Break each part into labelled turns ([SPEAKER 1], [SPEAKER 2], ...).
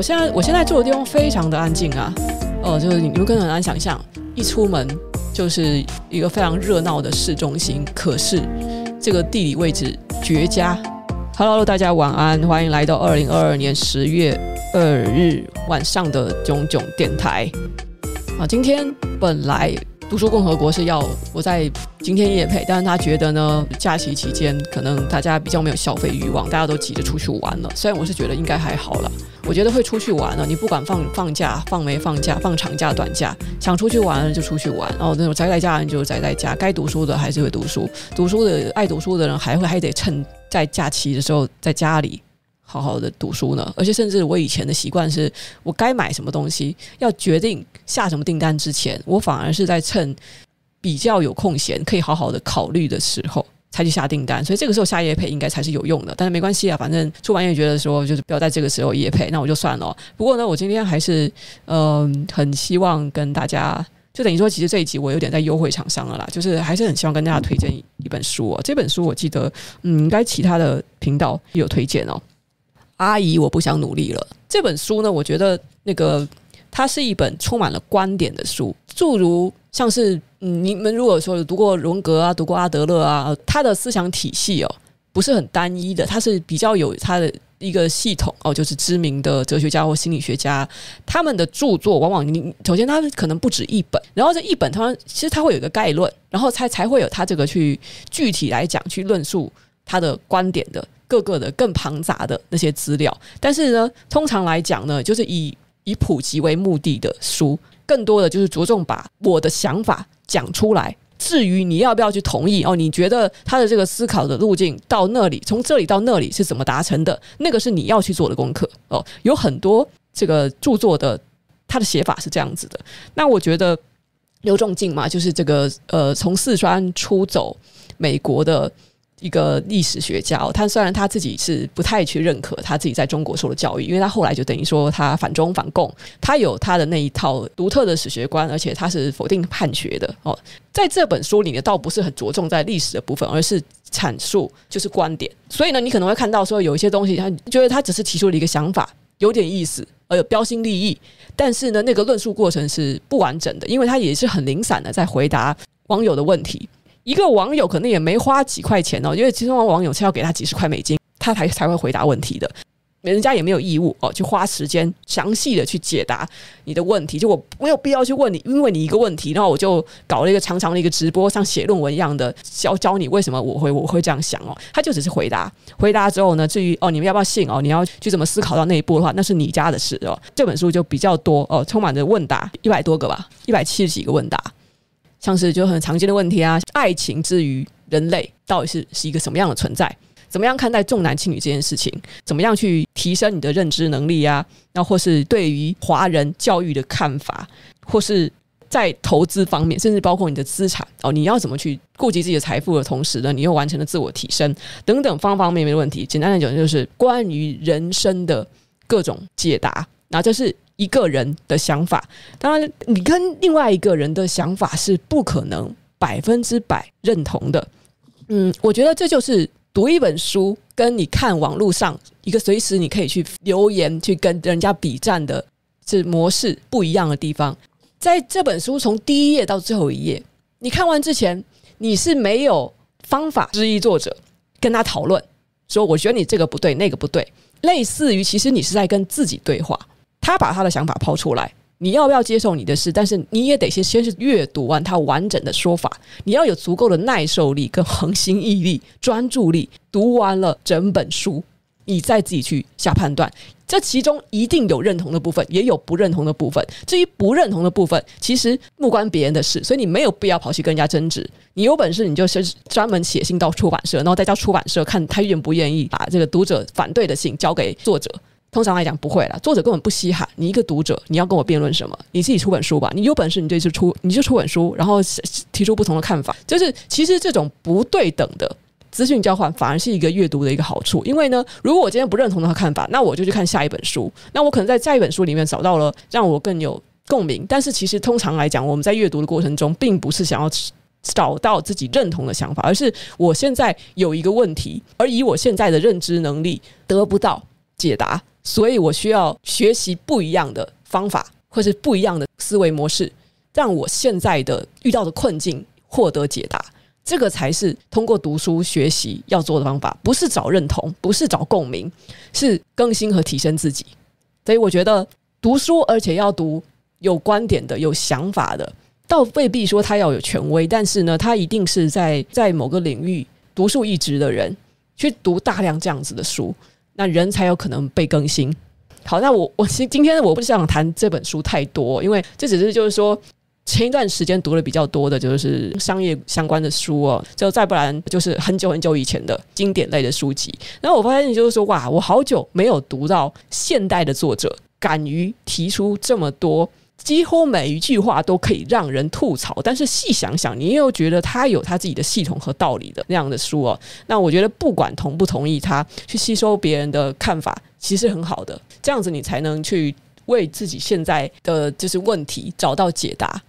[SPEAKER 1] 我现在我现在住的地方非常的安静啊，哦、呃，就是你们可能很难想象，一出门就是一个非常热闹的市中心，可是这个地理位置绝佳。Hello，大家晚安，欢迎来到二零二二年十月二日晚上的囧囧电台。啊，今天本来。读书共和国是要我在今天也配，但是他觉得呢，假期期间可能大家比较没有消费欲望，大家都急着出去玩了。虽然我是觉得应该还好了，我觉得会出去玩了。你不管放放假、放没放假、放长假、短假，想出去玩就出去玩。然后那种宅在家人就宅在家，该读书的还是会读书，读书的爱读书的人还会还得趁在假期的时候在家里。好好的读书呢，而且甚至我以前的习惯是，我该买什么东西，要决定下什么订单之前，我反而是在趁比较有空闲，可以好好的考虑的时候才去下订单。所以这个时候下夜配应该才是有用的，但是没关系啊，反正出版业觉得说就是不要在这个时候夜配，那我就算了。不过呢，我今天还是嗯、很希望跟大家，就等于说其实这一集我有点在优惠厂商了啦，就是还是很希望跟大家推荐一本书哦。这本书我记得嗯，应该其他的频道有推荐哦。阿姨，我不想努力了。这本书呢，我觉得那个它是一本充满了观点的书，诸如像是嗯，你们如果说读过荣格啊，读过阿德勒啊，他的思想体系哦，不是很单一的，它是比较有他的一个系统哦，就是知名的哲学家或心理学家他们的著作，往往你首先他可能不止一本，然后这一本他其实他会有一个概论，然后才才会有他这个去具体来讲去论述他的观点的。各个的更庞杂的那些资料，但是呢，通常来讲呢，就是以以普及为目的的书，更多的就是着重把我的想法讲出来。至于你要不要去同意哦，你觉得他的这个思考的路径到那里，从这里到那里是怎么达成的？那个是你要去做的功课哦。有很多这个著作的他的写法是这样子的。那我觉得刘仲敬嘛，就是这个呃，从四川出走美国的。一个历史学家哦，他虽然他自己是不太去认可他自己在中国受的教育，因为他后来就等于说他反中反共，他有他的那一套独特的史学观，而且他是否定判学的哦。在这本书里呢，倒不是很着重在历史的部分，而是阐述就是观点。所以呢，你可能会看到说有一些东西，他觉得他只是提出了一个想法，有点意思，而标新立异，但是呢，那个论述过程是不完整的，因为他也是很零散的在回答网友的问题。一个网友可能也没花几块钱哦，因为其实网友是要给他几十块美金，他才才会回答问题的。人家也没有义务哦，去花时间详细的去解答你的问题。就我没有必要去问你，因为你一个问题，然后我就搞了一个长长的一个直播，像写论文一样的教教你为什么我会我会这样想哦。他就只是回答，回答之后呢，至于哦你们要不要信哦，你要去怎么思考到那一步的话，那是你家的事哦。这本书就比较多哦，充满着问答，一百多个吧，一百七十几个问答。像是就很常见的问题啊，爱情之于人类到底是是一个什么样的存在？怎么样看待重男轻女这件事情？怎么样去提升你的认知能力啊？那或是对于华人教育的看法，或是在投资方面，甚至包括你的资产哦，你要怎么去顾及自己的财富的同时呢，你又完成了自我提升等等方方面面的问题。简单来讲，就是关于人生的各种解答。那这是。一个人的想法，当然，你跟另外一个人的想法是不可能百分之百认同的。嗯，我觉得这就是读一本书，跟你看网络上一个随时你可以去留言、去跟人家比战的这模式不一样的地方。在这本书从第一页到最后一页，你看完之前，你是没有方法质疑作者，跟他讨论说：“我觉得你这个不对，那个不对。”类似于，其实你是在跟自己对话。他把他的想法抛出来，你要不要接受你的事？但是你也得先先是阅读完他完整的说法，你要有足够的耐受力、跟恒心毅力、专注力，读完了整本书，你再自己去下判断。这其中一定有认同的部分，也有不认同的部分。至于不认同的部分，其实不关别人的事，所以你没有必要跑去跟人家争执。你有本事，你就是专门写信到出版社，然后再叫出版社看他愿不愿意把这个读者反对的信交给作者。通常来讲不会啦，作者根本不稀罕你一个读者，你要跟我辩论什么？你自己出本书吧，你有本事你就去出，你就出本书，然后提出不同的看法。就是其实这种不对等的资讯交换，反而是一个阅读的一个好处。因为呢，如果我今天不认同他的看法，那我就去看下一本书，那我可能在下一本书里面找到了让我更有共鸣。但是其实通常来讲，我们在阅读的过程中，并不是想要找到自己认同的想法，而是我现在有一个问题，而以我现在的认知能力得不到。解答，所以我需要学习不一样的方法，或是不一样的思维模式，让我现在的遇到的困境获得解答。这个才是通过读书学习要做的方法，不是找认同，不是找共鸣，是更新和提升自己。所以我觉得读书，而且要读有观点的、有想法的，倒未必说他要有权威，但是呢，他一定是在在某个领域独树一帜的人，去读大量这样子的书，那人才有可能被更新。好，那我 我其实今天我不想谈这本书太多，因为这只是就是说。前一段时间读的比较多的就是商业相关的书哦，就再不然就是很久很久以前的经典类的书籍。然后我发现就是说，哇，我好久没有读到现代的作者敢于提出这么多，几乎每一句话都可以让人吐槽，但是细想想，你又觉得他有他自己的系统和道理的那样的书哦。那我觉得不管同不同意他去吸收别人的看法，其实很好的，这样子你才能去为自己现在的就是问题找到解答。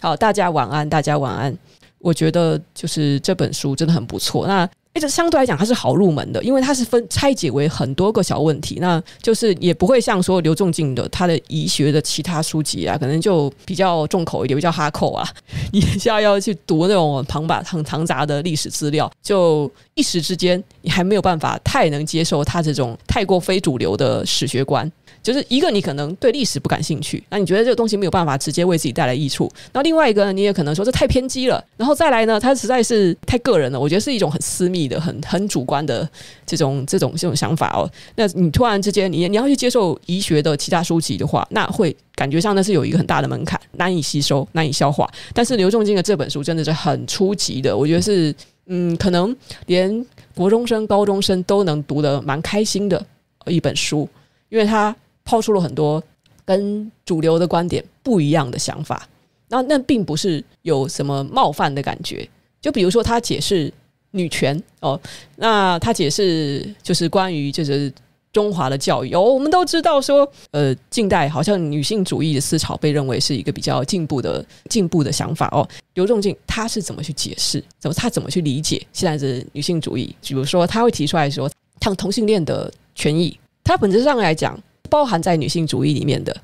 [SPEAKER 1] 好，大家晚安，大家晚安。我觉得就是这本书真的很不错。那这相对来讲它是好入门的，因为它是分拆解为很多个小问题，那就是也不会像说刘仲敬的他的医学的其他书籍啊，可能就比较重口一点，比较哈扣啊。你现在要去读那种旁把很庞杂的历史资料，就一时之间你还没有办法太能接受他这种太过非主流的史学观。就是一个，你可能对历史不感兴趣，那你觉得这个东西没有办法直接为自己带来益处。那另外一个呢，你也可能说这太偏激了。然后再来呢，它实在是太个人了，我觉得是一种很私密的、很很主观的这种这种这种想法哦。那你突然之间，你你要去接受医学的其他书籍的话，那会感觉上那是有一个很大的门槛，难以吸收、难以消化。但是刘仲敬的这本书真的是很初级的，我觉得是嗯，可能连国中生、高中生都能读得蛮开心的一本书，因为它。抛出了很多跟主流的观点不一样的想法，那那并不是有什么冒犯的感觉。就比如说，他解释女权哦，那他解释就是关于就是中华的教育哦，我们都知道说，呃，近代好像女性主义的思潮被认为是一个比较进步的进步的想法哦。刘仲敬他是怎么去解释？怎么他怎么去理解现在的女性主义？比如说，他会提出来说，像同性恋的权益，他本质上来讲。包含在女性主义里面的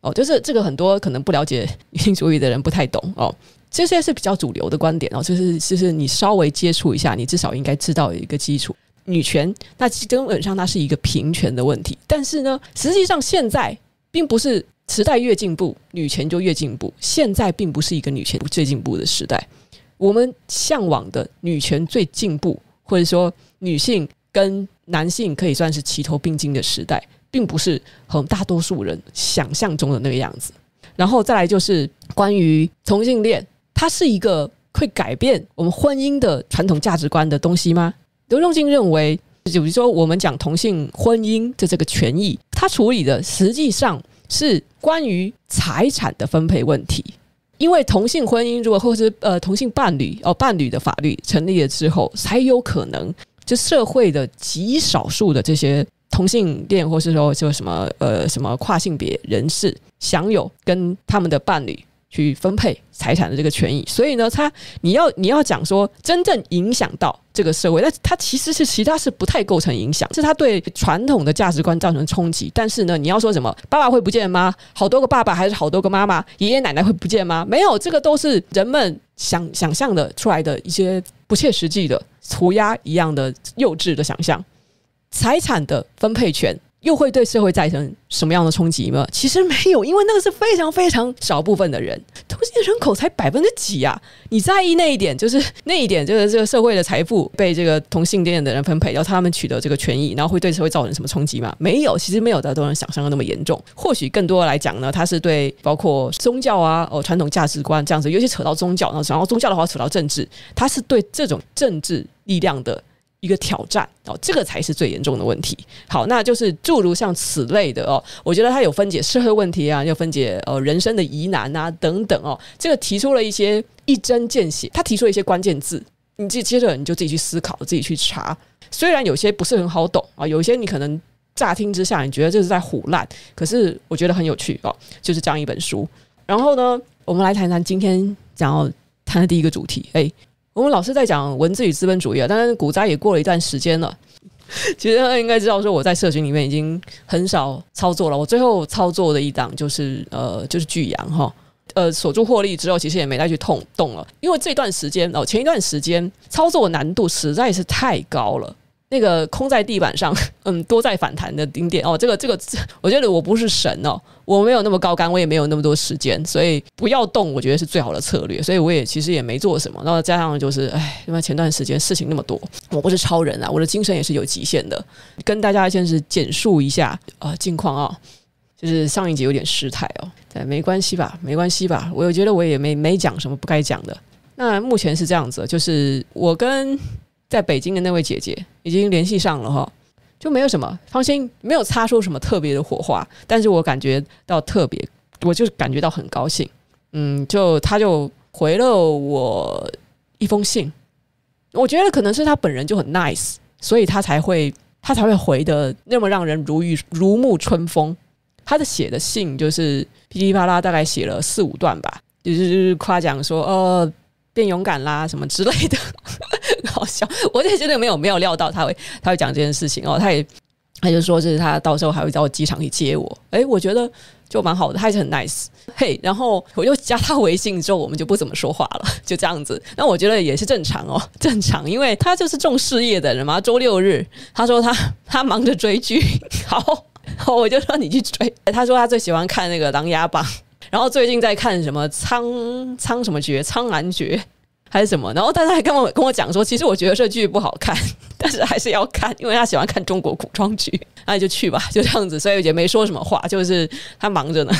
[SPEAKER 1] 哦，就是这个很多可能不了解女性主义的人不太懂哦。这些是比较主流的观点哦，就是就是你稍微接触一下，你至少应该知道有一个基础。女权那根本上它是一个平权的问题，但是呢，实际上现在并不是时代越进步，女权就越进步。现在并不是一个女权最进步的时代，我们向往的女权最进步，或者说女性跟男性可以算是齐头并进的时代。并不是很大多数人想象中的那个样子。然后再来就是关于同性恋，它是一个会改变我们婚姻的传统价值观的东西吗？刘仲敬认为，就比如说我们讲同性婚姻的这个权益，它处理的实际上是关于财产的分配问题。因为同性婚姻如果或是呃同性伴侣哦伴侣的法律成立了之后，才有可能就社会的极少数的这些。同性恋，或是说就什么呃什么跨性别人士享有跟他们的伴侣去分配财产的这个权益，所以呢，他你要你要讲说真正影响到这个社会，那他其实是其他是不太构成影响，是他对传统的价值观造成冲击。但是呢，你要说什么爸爸会不见吗？好多个爸爸还是好多个妈妈，爷爷奶奶会不见吗？没有，这个都是人们想想象的出来的一些不切实际的涂鸦一样的幼稚的想象。财产的分配权又会对社会造成什么样的冲击吗？其实没有，因为那个是非常非常少部分的人，同性人口才百分之几啊！你在意那一点，就是那一点，就是这个社会的财富被这个同性恋的人分配，要他们取得这个权益，然后会对社会造成什么冲击吗？没有，其实没有的，都能想象的那么严重。或许更多来讲呢，它是对包括宗教啊、哦传统价值观这样子，尤其扯到宗教，然后宗教的话扯到政治，它是对这种政治力量的。一个挑战哦，这个才是最严重的问题。好，那就是诸如像此类的哦，我觉得它有分解社会问题啊，又分解呃人生的疑难啊等等哦。这个提出了一些一针见血，他提出了一些关键字，你接接着你就自己去思考，自己去查。虽然有些不是很好懂啊，有些你可能乍听之下你觉得这是在唬烂，可是我觉得很有趣哦，就是这样一本书。然后呢，我们来谈谈今天想要谈的第一个主题，哎。我们老师在讲文字与资本主义啊，但是股灾也过了一段时间了，其实他应该知道，说我在社群里面已经很少操作了。我最后操作的一档就是呃，就是巨阳哈，呃，锁住获利之后，其实也没再去痛动了，因为这段时间哦，前一段时间操作难度实在是太高了。那个空在地板上，嗯，多在反弹的顶点哦，这个这个，我觉得我不是神哦，我没有那么高竿，我也没有那么多时间，所以不要动，我觉得是最好的策略。所以我也其实也没做什么。然后加上就是，哎，因为前段时间事情那么多，我不是超人啊，我的精神也是有极限的。跟大家先是简述一下啊，近况啊，就是上一集有点失态哦，对，没关系吧，没关系吧，我又觉得我也没没讲什么不该讲的。那目前是这样子，就是我跟。在北京的那位姐姐已经联系上了哈，就没有什么，放心，没有擦出什么特别的火花，但是我感觉到特别，我就感觉到很高兴，嗯，就她就回了我一封信，我觉得可能是她本人就很 nice，所以她才会她才会回的那么让人如遇如沐春风。她的写的信就是噼里啪啦，大概写了四五段吧，就是夸奖说呃变勇敢啦什么之类的。好笑，我也觉得没有没有料到他会他会讲这件事情哦，他也他就说就是他到时候还会到机场去接我，诶，我觉得就蛮好的，他也是很 nice，嘿，然后我就加他微信之后，我们就不怎么说话了，就这样子。那我觉得也是正常哦，正常，因为他就是重事业的人嘛。周六日，他说他他忙着追剧，好，好，我就说你去追。他说他最喜欢看那个《琅琊榜》，然后最近在看什么苍苍什么诀，苍兰诀。还是什么？然后但是还跟我跟我讲说，其实我觉得这剧不好看，但是还是要看，因为他喜欢看中国古装剧，那就去吧，就这样子。所以也没说什么话，就是他忙着呢，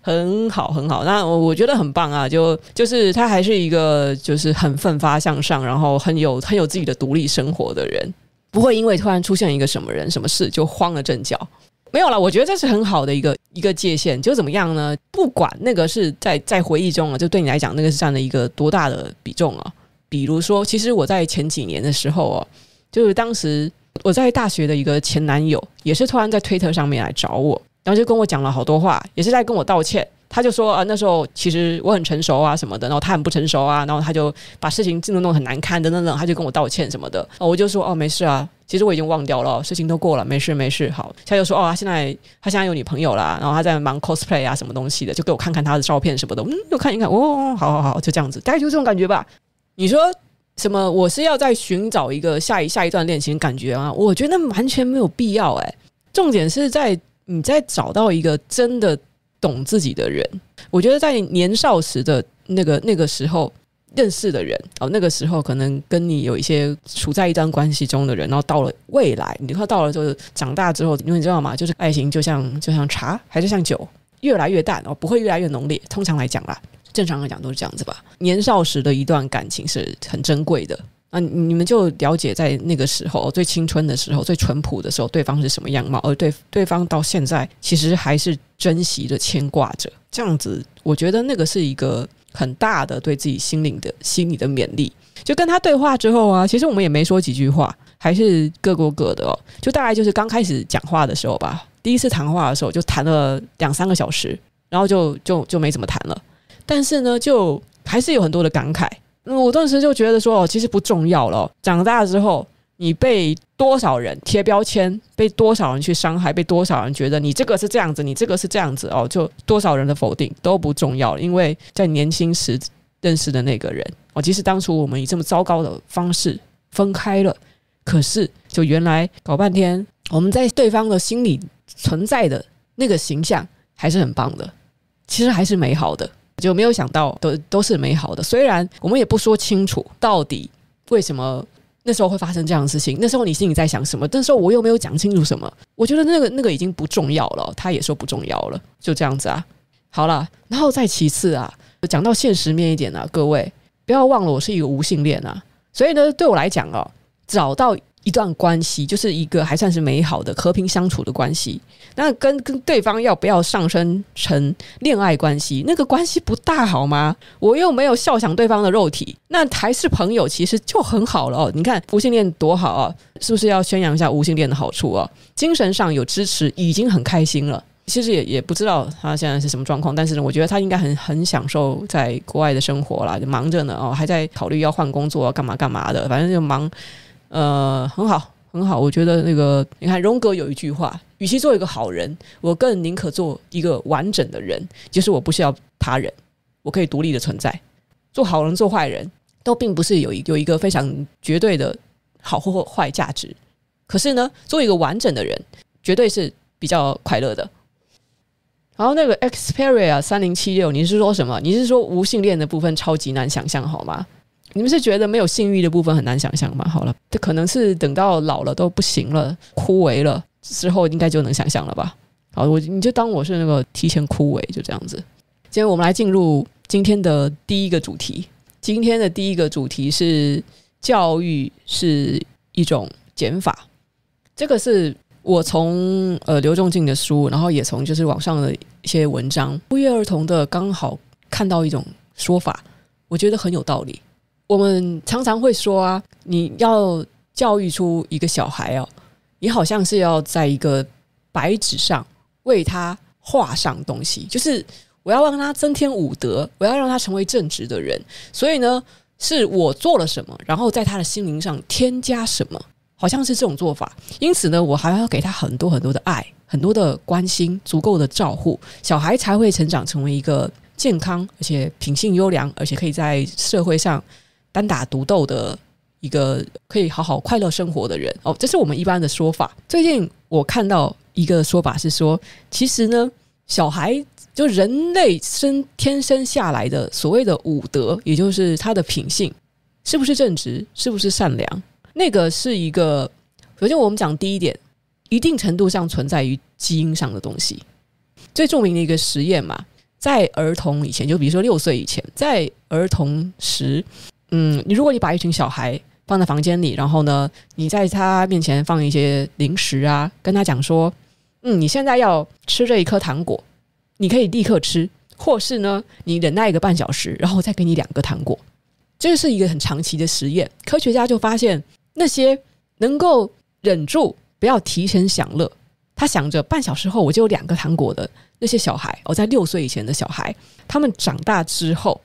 [SPEAKER 1] 很好很好。那我我觉得很棒啊，就就是他还是一个就是很奋发向上，然后很有很有自己的独立生活的人，不会因为突然出现一个什么人什么事就慌了阵脚。没有了，我觉得这是很好的一个一个界限，就怎么样呢？不管那个是在在回忆中啊，就对你来讲，那个是占了一个多大的比重啊？比如说，其实我在前几年的时候哦，就是当时我在大学的一个前男友，也是突然在推特上面来找我，然后就跟我讲了好多话，也是在跟我道歉。他就说啊，那时候其实我很成熟啊什么的，然后他很不成熟啊，然后他就把事情弄弄很难看的等等，他就跟我道歉什么的。我就说哦，没事啊，其实我已经忘掉了，事情都过了，没事没事。好，他就说哦，他现在他现在有女朋友啦，然后他在忙 cosplay 啊什么东西的，就给我看看他的照片什么的，嗯，就看一看，哦，好好好，就这样子，大概就这种感觉吧。你说什么？我是要在寻找一个下一下一段恋情感觉啊？我觉得完全没有必要哎。重点是在你在找到一个真的。懂自己的人，我觉得在年少时的那个那个时候认识的人哦，那个时候可能跟你有一些处在一段关系中的人，然后到了未来，你看到了就是长大之后，因为你知道吗？就是爱情就像就像茶还是像酒，越来越淡哦，不会越来越浓烈。通常来讲啦，正常来讲都是这样子吧。年少时的一段感情是很珍贵的。啊，你们就了解在那个时候最青春的时候、最淳朴的时候，对方是什么样貌，而对对方到现在其实还是珍惜着、牵挂着。这样子，我觉得那个是一个很大的对自己心灵的心理的勉励。就跟他对话之后啊，其实我们也没说几句话，还是各过各的哦。就大概就是刚开始讲话的时候吧，第一次谈话的时候就谈了两三个小时，然后就就就没怎么谈了。但是呢，就还是有很多的感慨。我顿时就觉得说，哦，其实不重要了。长大之后，你被多少人贴标签，被多少人去伤害，被多少人觉得你这个是这样子，你这个是这样子哦，就多少人的否定都不重要了。因为在年轻时认识的那个人，哦，即使当初我们以这么糟糕的方式分开了，可是就原来搞半天，我们在对方的心里存在的那个形象还是很棒的，其实还是美好的。就没有想到都都是美好的，虽然我们也不说清楚到底为什么那时候会发生这样的事情，那时候你心里在想什么？那时候我又没有讲清楚什么，我觉得那个那个已经不重要了，他也说不重要了，就这样子啊。好了，然后再其次啊，讲到现实面一点啊，各位不要忘了我是一个无性恋啊，所以呢，对我来讲哦，找到。一段关系就是一个还算是美好的和平相处的关系。那跟跟对方要不要上升成恋爱关系？那个关系不大好吗？我又没有笑想对方的肉体，那还是朋友，其实就很好了哦。你看无性恋多好啊，是不是要宣扬一下无性恋的好处啊？精神上有支持，已经很开心了。其实也也不知道他现在是什么状况，但是呢，我觉得他应该很很享受在国外的生活啦，就忙着呢哦，还在考虑要换工作，干嘛干嘛的，反正就忙。呃，很好，很好。我觉得那个，你看荣格有一句话：与其做一个好人，我更宁可做一个完整的人，就是我不需要他人，我可以独立的存在。做好人、做坏人都并不是有一有一个非常绝对的好或坏价值。可是呢，做一个完整的人，绝对是比较快乐的。然后那个 Xperia 三零七六，你是说什么？你是说无性恋的部分超级难想象，好吗？你们是觉得没有性欲的部分很难想象吗？好了，这可能是等到老了都不行了、枯萎了之后，应该就能想象了吧？好，我你就当我是那个提前枯萎，就这样子。今天我们来进入今天的第一个主题。今天的第一个主题是教育是一种减法，这个是。我从呃刘仲敬的书，然后也从就是网上的一些文章，不约而同的刚好看到一种说法，我觉得很有道理。我们常常会说啊，你要教育出一个小孩哦，你好像是要在一个白纸上为他画上东西，就是我要让他增添武德，我要让他成为正直的人。所以呢，是我做了什么，然后在他的心灵上添加什么。好像是这种做法，因此呢，我还要给他很多很多的爱，很多的关心，足够的照顾，小孩才会成长成为一个健康而且品性优良，而且可以在社会上单打独斗的一个可以好好快乐生活的人。哦，这是我们一般的说法。最近我看到一个说法是说，其实呢，小孩就人类生天生下来的所谓的武德，也就是他的品性，是不是正直，是不是善良？那个是一个，首先我们讲第一点，一定程度上存在于基因上的东西。最著名的一个实验嘛，在儿童以前，就比如说六岁以前，在儿童时，嗯，你如果你把一群小孩放在房间里，然后呢，你在他面前放一些零食啊，跟他讲说，嗯，你现在要吃这一颗糖果，你可以立刻吃，或是呢，你忍耐一个半小时，然后再给你两个糖果。这是一个很长期的实验，科学家就发现。那些能够忍住不要提前享乐，他想着半小时后我就有两个糖果的那些小孩，哦，在六岁以前的小孩，他们长大之后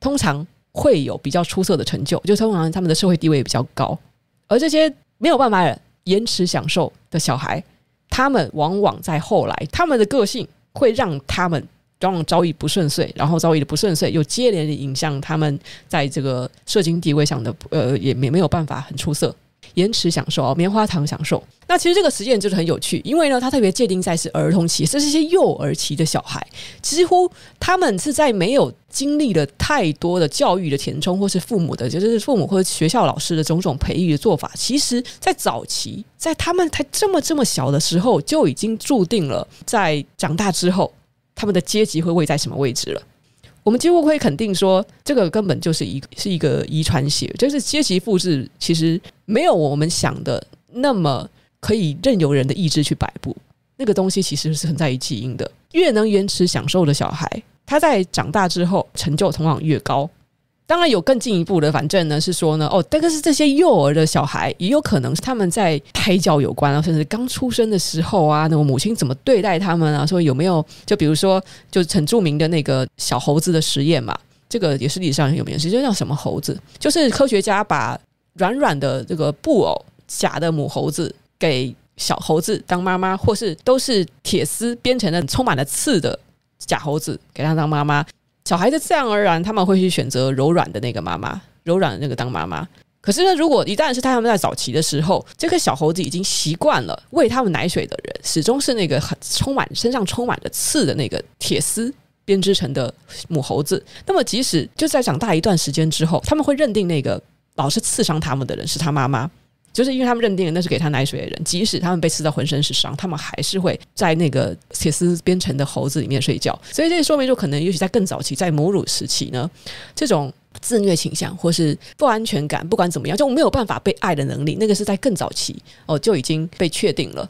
[SPEAKER 1] 通常会有比较出色的成就，就通常他们的社会地位比较高。而这些没有办法延迟享受的小孩，他们往往在后来，他们的个性会让他们往往遭遇不顺遂，然后遭遇的不顺遂又接连的影响他们在这个社经地位上的呃，也没没有办法很出色，延迟享受啊棉花糖享受。那其实这个实验就是很有趣，因为呢，它特别界定在是儿童期，这是一些幼儿期的小孩，几乎他们是在没有经历了太多的教育的填充，或是父母的，就是父母或者学校老师的种种培育的做法，其实在早期，在他们才这么这么小的时候，就已经注定了在长大之后。他们的阶级会位在什么位置了？我们几乎可以肯定说，这个根本就是一是一个遗传学，就是阶级复制，其实没有我们想的那么可以任由人的意志去摆布。那个东西其实是存在于基因的。越能延迟享受的小孩，他在长大之后成就往往越高。当然有更进一步的，反正呢是说呢，哦，但是这些幼儿的小孩也有可能是他们在胎教有关啊，甚至刚出生的时候啊，那个母亲怎么对待他们啊？说有没有？就比如说，就很著名的那个小猴子的实验嘛，这个也是历史上很有名的实验，叫什么猴子？就是科学家把软软的这个布偶假的母猴子给小猴子当妈妈，或是都是铁丝编成的充满了刺的假猴子给他当妈妈。小孩子自然而然他们会去选择柔软的那个妈妈，柔软的那个当妈妈。可是呢，如果一旦是他们在早期的时候，这个小猴子已经习惯了喂他们奶水的人，始终是那个很充满身上充满了刺的那个铁丝编织成的母猴子。那么，即使就在长大一段时间之后，他们会认定那个老是刺伤他们的人是他妈妈。就是因为他们认定了那是给他奶水的人，即使他们被刺到浑身是伤，他们还是会在那个铁丝编成的猴子里面睡觉。所以这说明，就可能也许在更早期，在母乳时期呢，这种自虐倾向或是不安全感，不管怎么样，就没有办法被爱的能力，那个是在更早期哦就已经被确定了。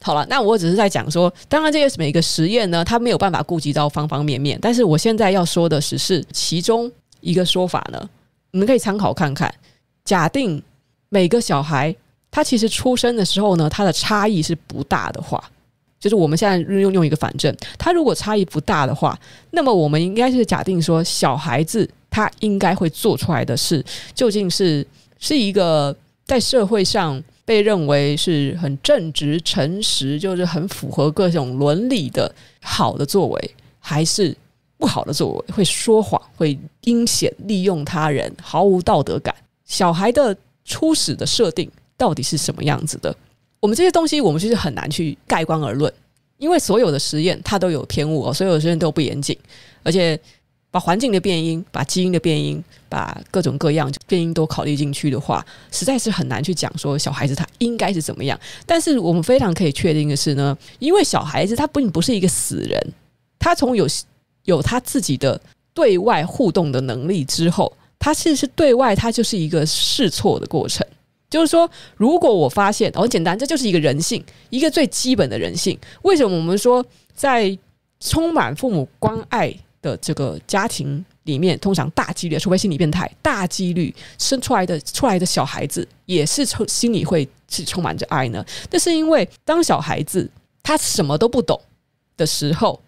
[SPEAKER 1] 好了，那我只是在讲说，当然这些每个实验呢，它没有办法顾及到方方面面，但是我现在要说的只是其中一个说法呢，你们可以参考看看。假定。每个小孩，他其实出生的时候呢，他的差异是不大的话，就是我们现在用用一个反证，他如果差异不大的话，那么我们应该是假定说，小孩子他应该会做出来的事，究竟是是一个在社会上被认为是很正直、诚实，就是很符合各种伦理的好的作为，还是不好的作为？会说谎，会阴险，利用他人，毫无道德感。小孩的初始的设定到底是什么样子的？我们这些东西，我们其实很难去盖棺而论，因为所有的实验它都有偏误哦，所有的实验都不严谨，而且把环境的变因、把基因的变因、把各种各样变因都考虑进去的话，实在是很难去讲说小孩子他应该是怎么样。但是我们非常可以确定的是呢，因为小孩子他并不是一个死人，他从有有他自己的对外互动的能力之后。它其实是对外，它就是一个试错的过程。就是说，如果我发现，很简单，这就是一个人性，一个最基本的人性。为什么我们说，在充满父母关爱的这个家庭里面，通常大几率，除非心理变态，大几率生出来的出来的小孩子也是充心里会是充满着爱呢？那是因为当小孩子他什么都不懂的时候。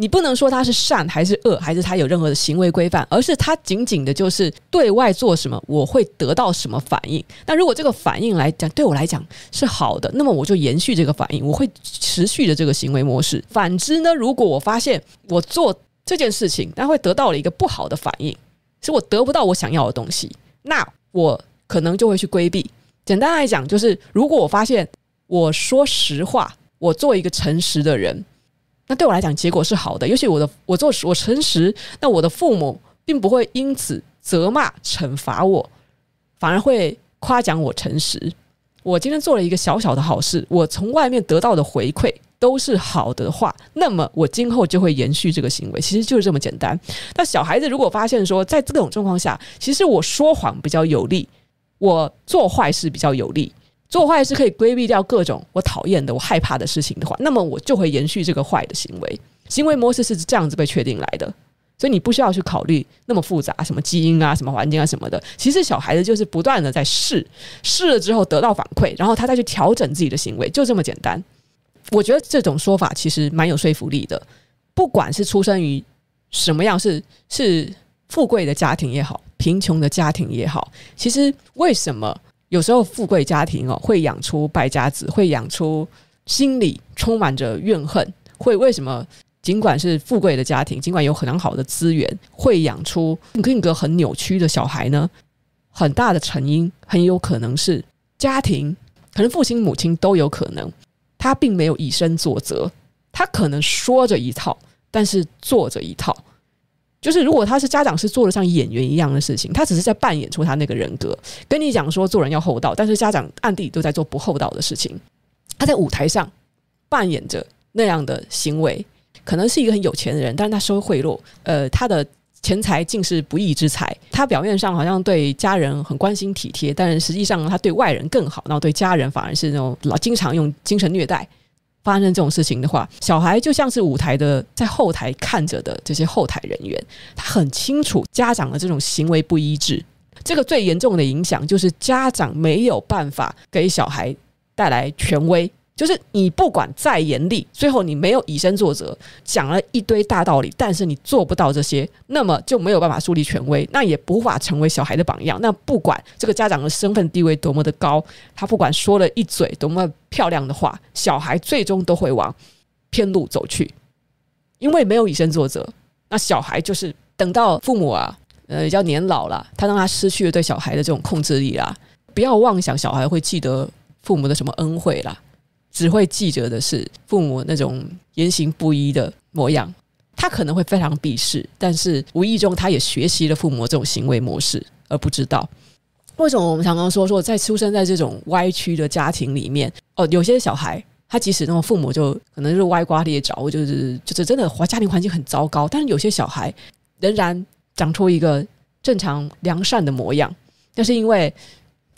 [SPEAKER 1] 你不能说他是善还是恶，还是他有任何的行为规范，而是他仅仅的就是对外做什么，我会得到什么反应。那如果这个反应来讲对我来讲是好的，那么我就延续这个反应，我会持续的这个行为模式。反之呢，如果我发现我做这件事情，但会得到了一个不好的反应，是我得不到我想要的东西，那我可能就会去规避。简单来讲，就是如果我发现我说实话，我做一个诚实的人。那对我来讲，结果是好的。尤其我的我做我诚实，那我的父母并不会因此责骂惩罚我，反而会夸奖我诚实。我今天做了一个小小的好事，我从外面得到的回馈都是好的话，那么我今后就会延续这个行为。其实就是这么简单。那小孩子如果发现说，在这种状况下，其实我说谎比较有利，我做坏事比较有利。做坏事可以规避掉各种我讨厌的、我害怕的事情的话，那么我就会延续这个坏的行为。行为模式是这样子被确定来的，所以你不需要去考虑那么复杂，什么基因啊、什么环境啊什么的。其实小孩子就是不断的在试，试了之后得到反馈，然后他再去调整自己的行为，就这么简单。我觉得这种说法其实蛮有说服力的。不管是出生于什么样，是是富贵的家庭也好，贫穷的家庭也好，其实为什么？有时候富贵家庭哦，会养出败家子，会养出心里充满着怨恨。会为什么？尽管是富贵的家庭，尽管有很好的资源，会养出性格很扭曲的小孩呢？很大的成因很有可能是家庭，可能父亲母亲都有可能，他并没有以身作则，他可能说着一套，但是做着一套。就是如果他是家长，是做的像演员一样的事情，他只是在扮演出他那个人格，跟你讲说做人要厚道，但是家长暗地里都在做不厚道的事情。他在舞台上扮演着那样的行为，可能是一个很有钱的人，但是他收贿赂，呃，他的钱财竟是不义之财。他表面上好像对家人很关心体贴，但实际上他对外人更好，然后对家人反而是那种老经常用精神虐待。发生这种事情的话，小孩就像是舞台的在后台看着的这些后台人员，他很清楚家长的这种行为不一致。这个最严重的影响就是家长没有办法给小孩带来权威。就是你不管再严厉，最后你没有以身作则，讲了一堆大道理，但是你做不到这些，那么就没有办法树立权威，那也无法成为小孩的榜样。那不管这个家长的身份地位多么的高，他不管说了一嘴多么漂亮的话，小孩最终都会往偏路走去，因为没有以身作则。那小孩就是等到父母啊，呃，要年老了，他让他失去了对小孩的这种控制力啦。不要妄想小孩会记得父母的什么恩惠啦。只会记着的是父母那种言行不一的模样，他可能会非常鄙视，但是无意中他也学习了父母这种行为模式，而不知道为什么我们常常说说在出生在这种歪曲的家庭里面哦，有些小孩他即使那种父母就可能是歪瓜裂枣，就是就是真的家庭环境很糟糕，但是有些小孩仍然长出一个正常良善的模样，那是因为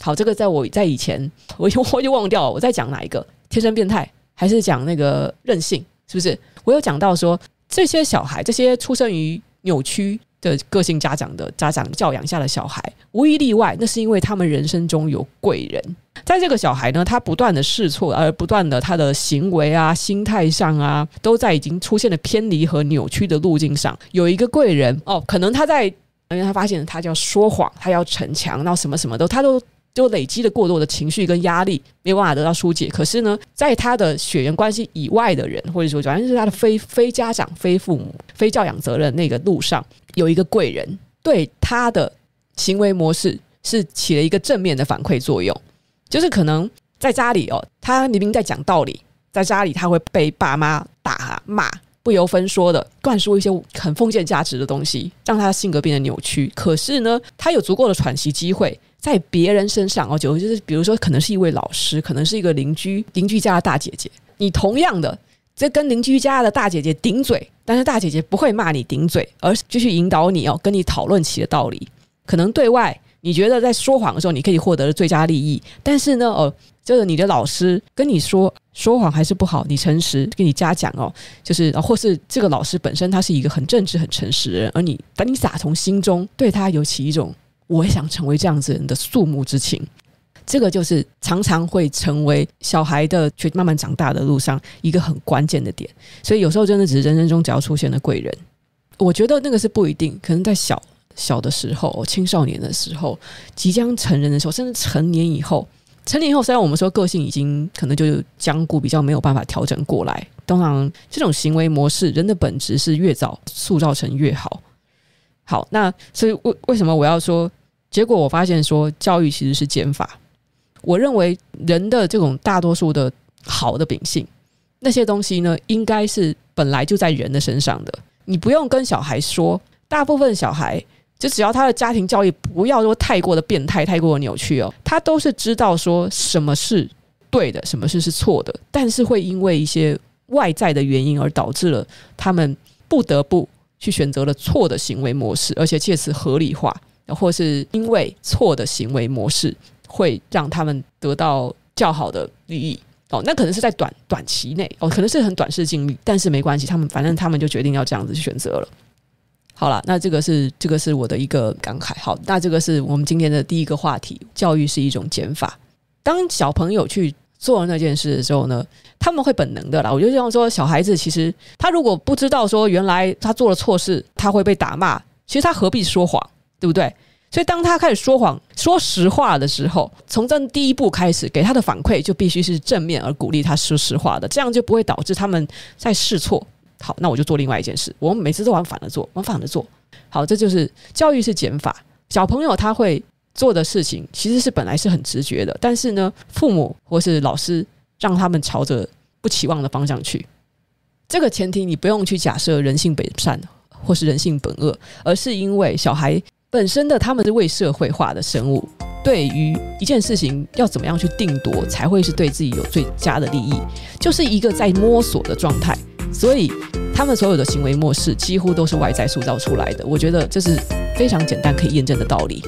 [SPEAKER 1] 好这个在我在以前我就我就忘掉了我在讲哪一个。天生变态，还是讲那个任性，是不是？我有讲到说，这些小孩，这些出生于扭曲的个性家长的家长教养下的小孩，无一例外，那是因为他们人生中有贵人。在这个小孩呢，他不断的试错，而不断的他的行为啊、心态上啊，都在已经出现了偏离和扭曲的路径上，有一个贵人哦，可能他在，因为他发现他就要说谎，他要逞强，然后什么什么都，他都就累积了过多的情绪跟压力，没有办法得到疏解。可是呢，在他的血缘关系以外的人，或者说，反正是他的非非家长、非父母、非教养责任那个路上，有一个贵人，对他的行为模式是起了一个正面的反馈作用。就是可能在家里哦，他明明在讲道理，在家里他会被爸妈打骂，不由分说的灌输一些很封建价值的东西，让他的性格变得扭曲。可是呢，他有足够的喘息机会。在别人身上哦，就就是比如说，可能是一位老师，可能是一个邻居，邻居家的大姐姐。你同样的，这跟邻居家的大姐姐顶嘴，但是大姐姐不会骂你顶嘴，而是继续引导你哦，跟你讨论起的道理。可能对外你觉得在说谎的时候，你可以获得最佳利益，但是呢，哦，就是你的老师跟你说说谎还是不好，你诚实跟你嘉奖哦，就是或是这个老师本身他是一个很正直、很诚实的人，而你把你打从心中对他有起一种。我也想成为这样子人的肃穆之情，这个就是常常会成为小孩的去慢慢长大的路上一个很关键的点。所以有时候真的只是人生中只要出现了贵人，我觉得那个是不一定，可能在小小的时候、青少年的时候、即将成人的时候，甚至成年以后。成年以后，虽然我们说个性已经可能就僵固，比较没有办法调整过来。通常这种行为模式，人的本质是越早塑造成越好。好，那所以为为什么我要说？结果我发现说，教育其实是减法。我认为人的这种大多数的好的秉性，那些东西呢，应该是本来就在人的身上的。你不用跟小孩说，大部分小孩就只要他的家庭教育不要说太过的变态、太过的扭曲哦，他都是知道说什么是对的，什么事是错的。但是会因为一些外在的原因而导致了他们不得不去选择了错的行为模式，而且借此合理化。或是因为错的行为模式会让他们得到较好的利益哦，那可能是在短短期内哦，可能是很短视近利，但是没关系，他们反正他们就决定要这样子去选择了。好了，那这个是这个是我的一个感慨。好，那这个是我们今天的第一个话题：教育是一种减法。当小朋友去做那件事的时候呢，他们会本能的啦。我就这样说，小孩子其实他如果不知道说原来他做了错事，他会被打骂，其实他何必说谎？对不对？所以当他开始说谎、说实话的时候，从这第一步开始，给他的反馈就必须是正面而鼓励他说实话的，这样就不会导致他们在试错。好，那我就做另外一件事，我们每次都往反的做，往反的做。好，这就是教育是减法。小朋友他会做的事情其实是本来是很直觉的，但是呢，父母或是老师让他们朝着不期望的方向去。这个前提你不用去假设人性本善或是人性本恶，而是因为小孩。本身的他们是为社会化的生物，对于一件事情要怎么样去定夺，才会是对自己有最佳的利益，就是一个在摸索的状态。所以他们所有的行为模式几乎都是外在塑造出来的。我觉得这是非常简单可以验证的道理。